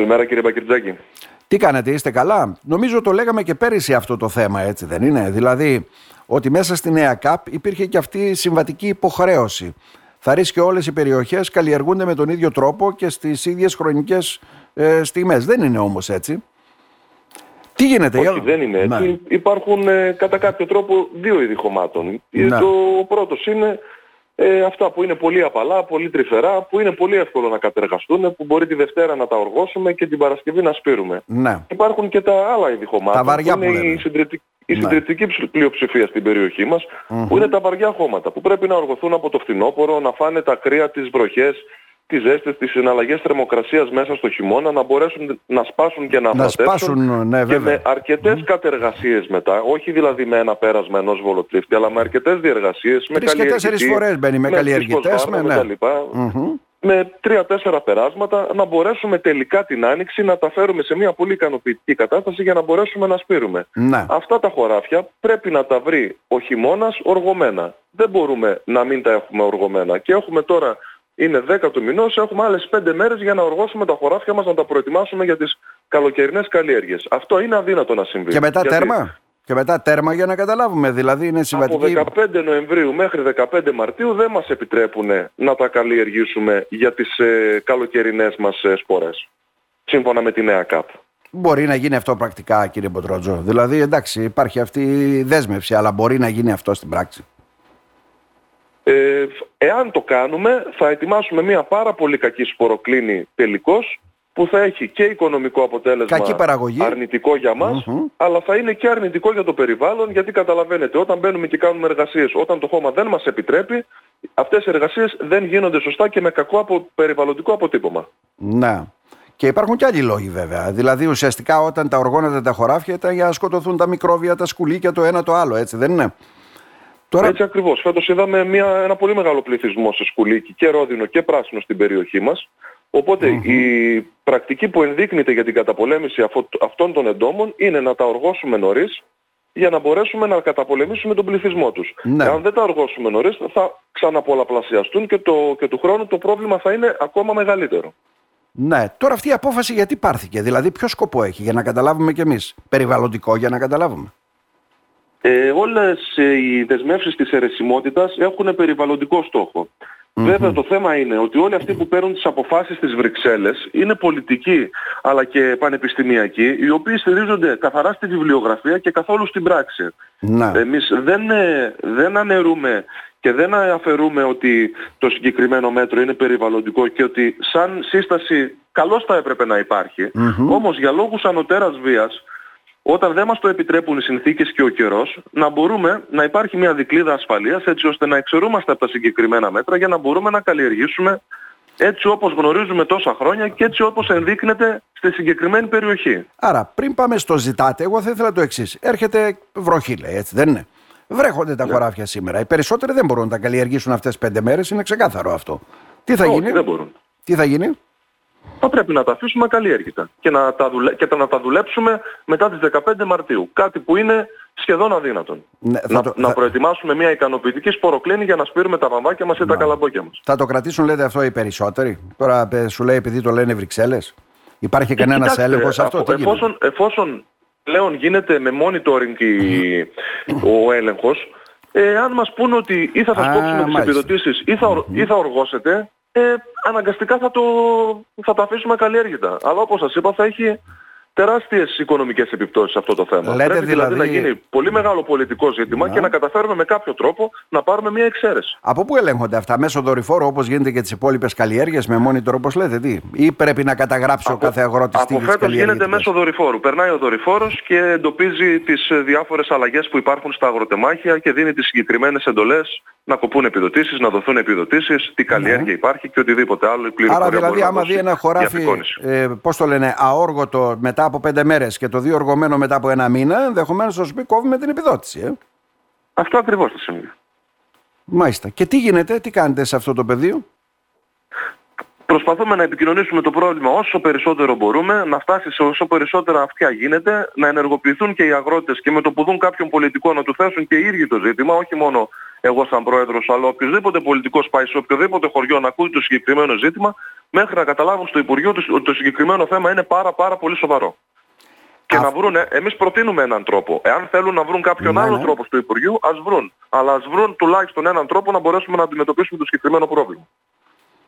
Καλημέρα κύριε Μπακυρτζάκη. Τι κάνετε, είστε καλά; Νομίζω το λέγαμε και πέρυσι αυτό το θέμα, έτσι δεν είναι; Δηλαδή, ότι μέσα στη νέα ΚΑΠ υπήρχε και αυτή η συμβατική υποχρέωση. Θα ρίσκει όλες οι περιοχές καλλιεργούνται με τον ίδιο τρόπο και στις ίδιες χρονικές ε, στιγμές. Δεν είναι όμως έτσι. Τι γίνεται, Όχι, δεν είναι έτσι. Ναι. Υπάρχουν ε, κατά κάποιο τρόπο δύο είδη χωμάτων. Ναι. Το πρώτος είναι ε, αυτά που είναι πολύ απαλά, πολύ τρυφερά, που είναι πολύ εύκολο να κατεργαστούν, που μπορεί τη Δευτέρα να τα οργώσουμε και την Παρασκευή να σπείρουμε. Ναι. Υπάρχουν και τα άλλα είδη χωμάτων. Τα βαριά που, είναι η συντριπτική, η ναι. συντριπτική πλειοψηφία στην περιοχή μας, που είναι τα βαριά χώματα, που πρέπει να οργωθούν από το φθινόπωρο, να φάνε τα κρύα, τις βροχές, τις ζέστες, τις συναλλαγές θερμοκρασίας μέσα στο χειμώνα να μπορέσουν να σπάσουν και να, να σπάσουν, ναι, και με αρκετές mm. κατεργασίες μετά, όχι δηλαδή με ένα πέρασμα ενός βολοτρίφτη, αλλά με αρκετές διεργασίες, με Τρεις και τέσσερις φορές μπαίνει, με, με καλλιεργητές, με, ναι. mm-hmm. με τρία-τέσσερα περάσματα να μπορέσουμε τελικά την άνοιξη να τα φέρουμε σε μια πολύ ικανοποιητική κατάσταση για να μπορέσουμε να σπείρουμε. Ναι. Αυτά τα χωράφια πρέπει να τα βρει ο χειμώνας οργωμένα. Δεν μπορούμε να μην τα έχουμε οργωμένα. Και έχουμε τώρα είναι 10 του μηνός, έχουμε άλλες 5 μέρες για να οργώσουμε τα χωράφια μας, να τα προετοιμάσουμε για τις καλοκαιρινές καλλιέργειες. Αυτό είναι αδύνατο να συμβεί. Και μετά τέρμα; Και μετά τέρμα για να καταλάβουμε, δηλαδή είναι συμβατική... Από 15 Νοεμβρίου μέχρι 15 Μαρτίου δεν μας επιτρέπουν να τα καλλιεργήσουμε για τις ε, καλοκαιρινές μας ε, σπορές. Σύμφωνα με τη νέα ΚΑΠ. Μπορεί να γίνει αυτό πρακτικά κύριε Μποτρότζο. Δηλαδή εντάξει υπάρχει αυτή η δέσμευση αλλά μπορεί να γίνει αυτό στην πράξη. Ε, εάν το κάνουμε θα ετοιμάσουμε μια πάρα πολύ κακή σποροκλίνη τελικώς που θα έχει και οικονομικό αποτέλεσμα αρνητικό για μας, αλλά θα είναι και αρνητικό για το περιβάλλον, γιατί καταλαβαίνετε, όταν μπαίνουμε και κάνουμε εργασίες, όταν το χώμα δεν μας επιτρέπει, αυτές οι εργασίες δεν γίνονται σωστά και με κακό από περιβαλλοντικό αποτύπωμα. Ναι. Και υπάρχουν και άλλοι λόγοι βέβαια. Δηλαδή ουσιαστικά όταν τα οργώνατε τα χωράφια ήταν για να σκοτωθούν τα μικρόβια, τα σκουλίκια, το ένα το άλλο, έτσι δεν είναι; Τώρα... Έτσι ακριβώς. Φέτος είδαμε μια, ένα πολύ μεγάλο πληθυσμό σε σκουλίκι και ρόδινο και πράσινο στην περιοχή μας. Οπότε η πρακτική που ενδείκνυται για την καταπολέμηση αυτών των εντόμων είναι να τα οργώσουμε νωρίς για να μπορέσουμε να καταπολεμήσουμε τον πληθυσμό τους. Ναι. Αν δεν τα οργώσουμε νωρίς θα ξαναπολαπλασιαστούν και, το, και του χρόνου το πρόβλημα θα είναι ακόμα μεγαλύτερο. Ναι, τώρα αυτή η απόφαση γιατί πάρθηκε, δηλαδή ποιο σκοπό έχει; Για να καταλάβουμε κι εμείς, περιβαλλοντικό για να καταλάβουμε. Ε, όλες ε, οι δεσμεύσεις της αιρεσιμότητας έχουν περιβαλλοντικό Βέβαια το θέμα είναι ότι όλοι αυτοί που παίρνουν τις αποφάσεις στις Βρυξέλλες είναι πολιτικοί αλλά και πανεπιστημιακοί οι οποίοι στηρίζονται καθαρά στη βιβλιογραφία και καθόλου στην πράξη. Να. Εμείς δεν, ε, δεν αναιρούμε και δεν αφαιρούμε ότι το συγκεκριμένο μέτρο είναι περιβαλλοντικό και ότι σαν σύσταση καλώς θα έπρεπε να υπάρχει. Όμως για λόγους ανωτέρας βίας όταν δεν μας το επιτρέπουν οι συνθήκες και ο καιρός, να μπορούμε να υπάρχει μια δικλίδα ασφαλείας έτσι ώστε να εξαιρούμαστε από τα συγκεκριμένα μέτρα για να μπορούμε να καλλιεργήσουμε έτσι όπως γνωρίζουμε τόσα χρόνια και έτσι όπως ενδείκνεται στη συγκεκριμένη περιοχή. Άρα πριν πάμε στο ζητάτε, εγώ θα ήθελα το εξής. Έρχεται βροχή λέει, έτσι δεν είναι; Βρέχονται τα ναι. χωράφια σήμερα. Οι περισσότεροι δεν μπορούν να τα καλλιεργήσουν αυτές τις πέντε μέρες, είναι ξεκάθαρο αυτό. Τι θα γίνει; Δεν μπορούν. Τι θα γίνει; Θα πρέπει να τα αφήσουμε καλλιέργητα και να τα, δουλε... και να τα δουλέψουμε μετά τις 15 Μαρτίου. Κάτι που είναι σχεδόν αδύνατον. Ναι, να, το... να προετοιμάσουμε μια ικανοποιητική σποροκλίνη για να σπείρουμε τα βαμβάκια μας ή τα καλαμπόκια μας. Θα το κρατήσουν λέτε αυτό οι περισσότεροι; Τώρα σου λέει επειδή το λένε Βρυξέλλες. Υπάρχει κανένας έλεγχος αυτό; τι εφόσον, εφόσον πλέον γίνεται με monitoring ο έλεγχος, ε, αν μας πούν ότι ή θα σας κόψουμε τις επιδοτήσεις ή θα, ή θα οργώσετε, ε, αναγκαστικά θα το, θα το αφήσουμε καλλιέργητα. Αλλά όπως σας είπα θα έχει τεράστιες οικονομικές επιπτώσεις αυτό το θέμα. Λέτε Πρέπει δηλαδή... να δηλαδή- γίνει πολύ μεγάλο πολιτικό ζήτημα και να καταφέρουμε με κάποιο τρόπο να πάρουμε μια εξαίρεση. Από πού ελέγχονται αυτά, μέσω δορυφόρου όπως γίνεται και τις υπόλοιπες καλλιέργειες με μόνιτορ όπως λέτε, τι; Ή πρέπει να καταγράψει από, ο κάθε αγρότης Από φέτος γίνεται μέσω δορυφόρου. Περνάει ο δορυφόρος και εντοπίζει τις διάφορες αλλαγές που υπάρχουν στα αγροτεμάχια και δίνει τις συγκεκριμένες εντολές να κοπούν επιδοτήσεις, να δοθούν επιδοτήσεις, τι καλλιέργεια ναι. υπάρχει και οτιδήποτε άλλο. Η Άρα δηλαδή άμα δει ένα χωράφι, ε, πώς το λένε, αόργωτο μετά από πέντε μέρες και το δύο οργωμένο μετά από ένα μήνα, ενδεχομένως θα σου πει κόβουμε την επιδότηση. Ε. Αυτό ακριβώς θα συμβεί. Μάλιστα. Και τι γίνεται, τι κάνετε σε αυτό το πεδίο; Προσπαθούμε να επικοινωνήσουμε το πρόβλημα όσο περισσότερο μπορούμε, να φτάσει σε όσο περισσότερα αυτιά γίνεται, να ενεργοποιηθούν και οι αγρότες και με το που δουν κάποιον πολιτικό να του θέσουν και οι ίδιοι το ζήτημα, όχι μόνο εγώ σαν πρόεδρος, αλλά οποιοδήποτε πολιτικός πάει σε οποιοδήποτε χωριό να ακούει το συγκεκριμένο ζήτημα, μέχρι να καταλάβουν στο Υπουργείο ότι το συγκεκριμένο θέμα είναι πάρα πάρα πολύ σοβαρό. Και να βρουν, εμείς προτείνουμε έναν τρόπο. Εάν θέλουν να βρουν κάποιον ναι, άλλο ναι. τρόπο στο Υπουργείο, ας βρουν. Αλλά ας βρουν τουλάχιστον έναν τρόπο να μπορέσουμε να αντιμετωπίσουμε το συγκεκριμένο πρόβλημα.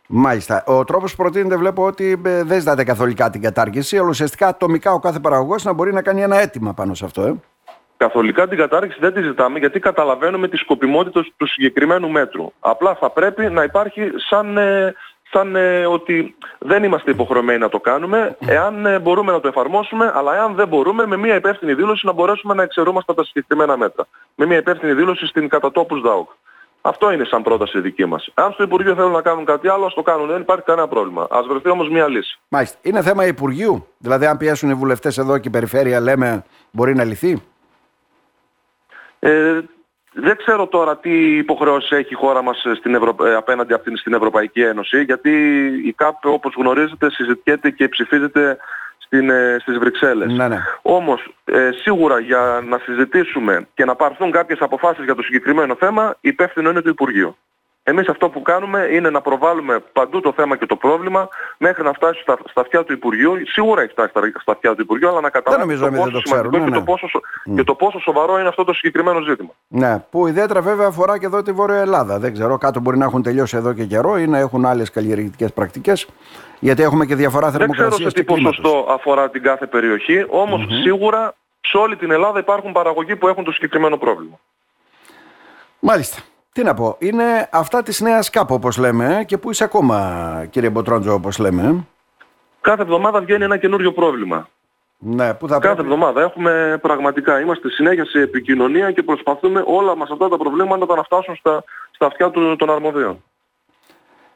Μάλιστα. Ο τρόπος που προτείνεται βλέπω ότι ε, δεν ζητάτε καθολικά την κατάργηση, αλλά ουσιαστικά ατομικά ο κάθε παραγωγός να μπορεί να κάνει ένα αίτημα πάνω σε αυτό. Ε. Καθολικά την κατάργηση δεν τη ζητάμε γιατί καταλαβαίνουμε τη σκοπιμότητα του συγκεκριμένου μέτρου. Απλά θα πρέπει να υπάρχει σαν, ε, σαν ε, ότι δεν είμαστε υποχρεωμένοι να το κάνουμε, εάν ε, μπορούμε να το εφαρμόσουμε, αλλά εάν δεν μπορούμε, με μια υπεύθυνη δήλωση να μπορέσουμε να εξαιρούμαστε από τα συγκεκριμένα μέτρα. Με μια υπεύθυνη δήλωση στην κατατόπους ΔΑΟΚ. Αυτό είναι σαν πρόταση δική μας. Αν στο Υπουργείο θέλουν να κάνουν κάτι άλλο, ας το κάνουν. Δεν υπάρχει κανένα πρόβλημα. Ας βρεθεί όμως μια λύση. Μάλιστα. Είναι θέμα Υπουργείου. Δηλαδή, αν πιέσουν οι βουλευτές εδώ και η περιφέρεια, λέμε, μπορεί να λυθεί; Ε, δεν ξέρω τώρα τι υποχρεώσεις έχει η χώρα μας στην Ευρω... Ε, απέναντι από την... στην Ευρωπαϊκή Ένωση, γιατί η ΚΑΠ όπως γνωρίζετε συζητιέται και ψηφίζεται στην, ε, στις Βρυξέλλες. Ναι, ναι. Όμως ε, σίγουρα για να συζητήσουμε και να πάρθουν κάποιες αποφάσεις για το συγκεκριμένο θέμα, υπεύθυνο είναι το Υπουργείο. Εμείς αυτό που κάνουμε είναι να προβάλλουμε παντού το θέμα και το πρόβλημα μέχρι να φτάσει στα, στα αυτιά του Υπουργείου. Σίγουρα έχει φτάσει στα, στα αυτιά του Υπουργείου, αλλά να καταλάβει το πόσο το σημαντικό ναι, και, το ναι. πόσο, mm. και το πόσο σοβαρό είναι αυτό το συγκεκριμένο ζήτημα. Ναι, που ιδιαίτερα βέβαια αφορά και εδώ τη Βόρεια Ελλάδα. Δεν ξέρω, κάτω μπορεί να έχουν τελειώσει εδώ και καιρό ή να έχουν άλλες καλλιεργητικές πρακτικές. Γιατί έχουμε και διαφορά θερμοκρασίας Δεν ξέρω σε τι ποσοστό αφορά την κάθε περιοχή, όμως mm-hmm. σίγουρα σε όλη την Ελλάδα υπάρχουν παραγωγοί που έχουν το συγκεκριμένο πρόβλημα. Μάλιστα. Τι να πω, είναι αυτά της νέας ΚΑΠ όπως λέμε και που είσαι ακόμα κύριε Μποτρόντζο όπως λέμε. Κάθε εβδομάδα βγαίνει ένα καινούριο πρόβλημα. Ναι, που θα Κάθε εβδομάδα έχουμε πραγματικά, είμαστε συνέχεια σε επικοινωνία και προσπαθούμε όλα μας αυτά τα προβλήματα να φτάσουν στα, στα αυτιά του, των αρμοδίων.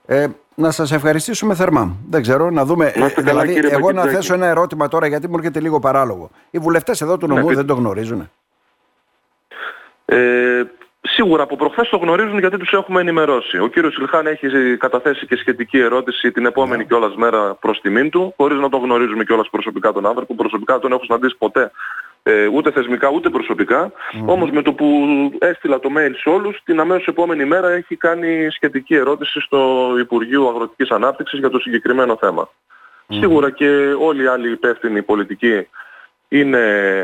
Ε, να σας ευχαριστήσουμε θερμά. Δεν ξέρω, να δούμε. Ε, δηλαδή, εγώ να θέσω ένα ερώτημα τώρα γιατί μου έρχεται λίγο παράλογο. Οι βουλευτές εδώ του νομού ναι, δεν το γνωρίζουν. Ε, Σίγουρα από προχθές το γνωρίζουν γιατί τους έχουμε ενημερώσει. Ο κύριος Ιλχάν έχει καταθέσει και σχετική ερώτηση την επόμενη yeah. κιόλας μέρα προς τιμήν του, χωρίς να τον γνωρίζουμε κιόλας προσωπικά τον άνθρωπο. Προσωπικά τον έχω συναντήσει ποτέ, ε, ούτε θεσμικά ούτε προσωπικά. Mm-hmm. Όμως με το που έστειλα το mail σε όλους, την αμέσως επόμενη μέρα έχει κάνει σχετική ερώτηση στο Υπουργείο Αγροτικής Ανάπτυξης για το συγκεκριμένο θέμα. Mm-hmm. Σίγουρα και όλοι οι άλλοι υπεύθυνοι πολιτικοί είναι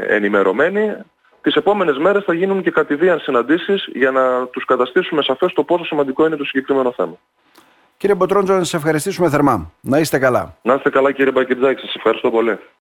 ενημερωμένοι. Τις επόμενες μέρες θα γίνουν και κατηδίαν συναντήσεις για να τους καταστήσουμε σαφές το πόσο σημαντικό είναι το συγκεκριμένο θέμα. Κύριε Μποτρόντζο, να σας ευχαριστήσουμε θερμά. Να είστε καλά. Να είστε καλά κύριε Μπακυρτζάκη, σας ευχαριστώ πολύ.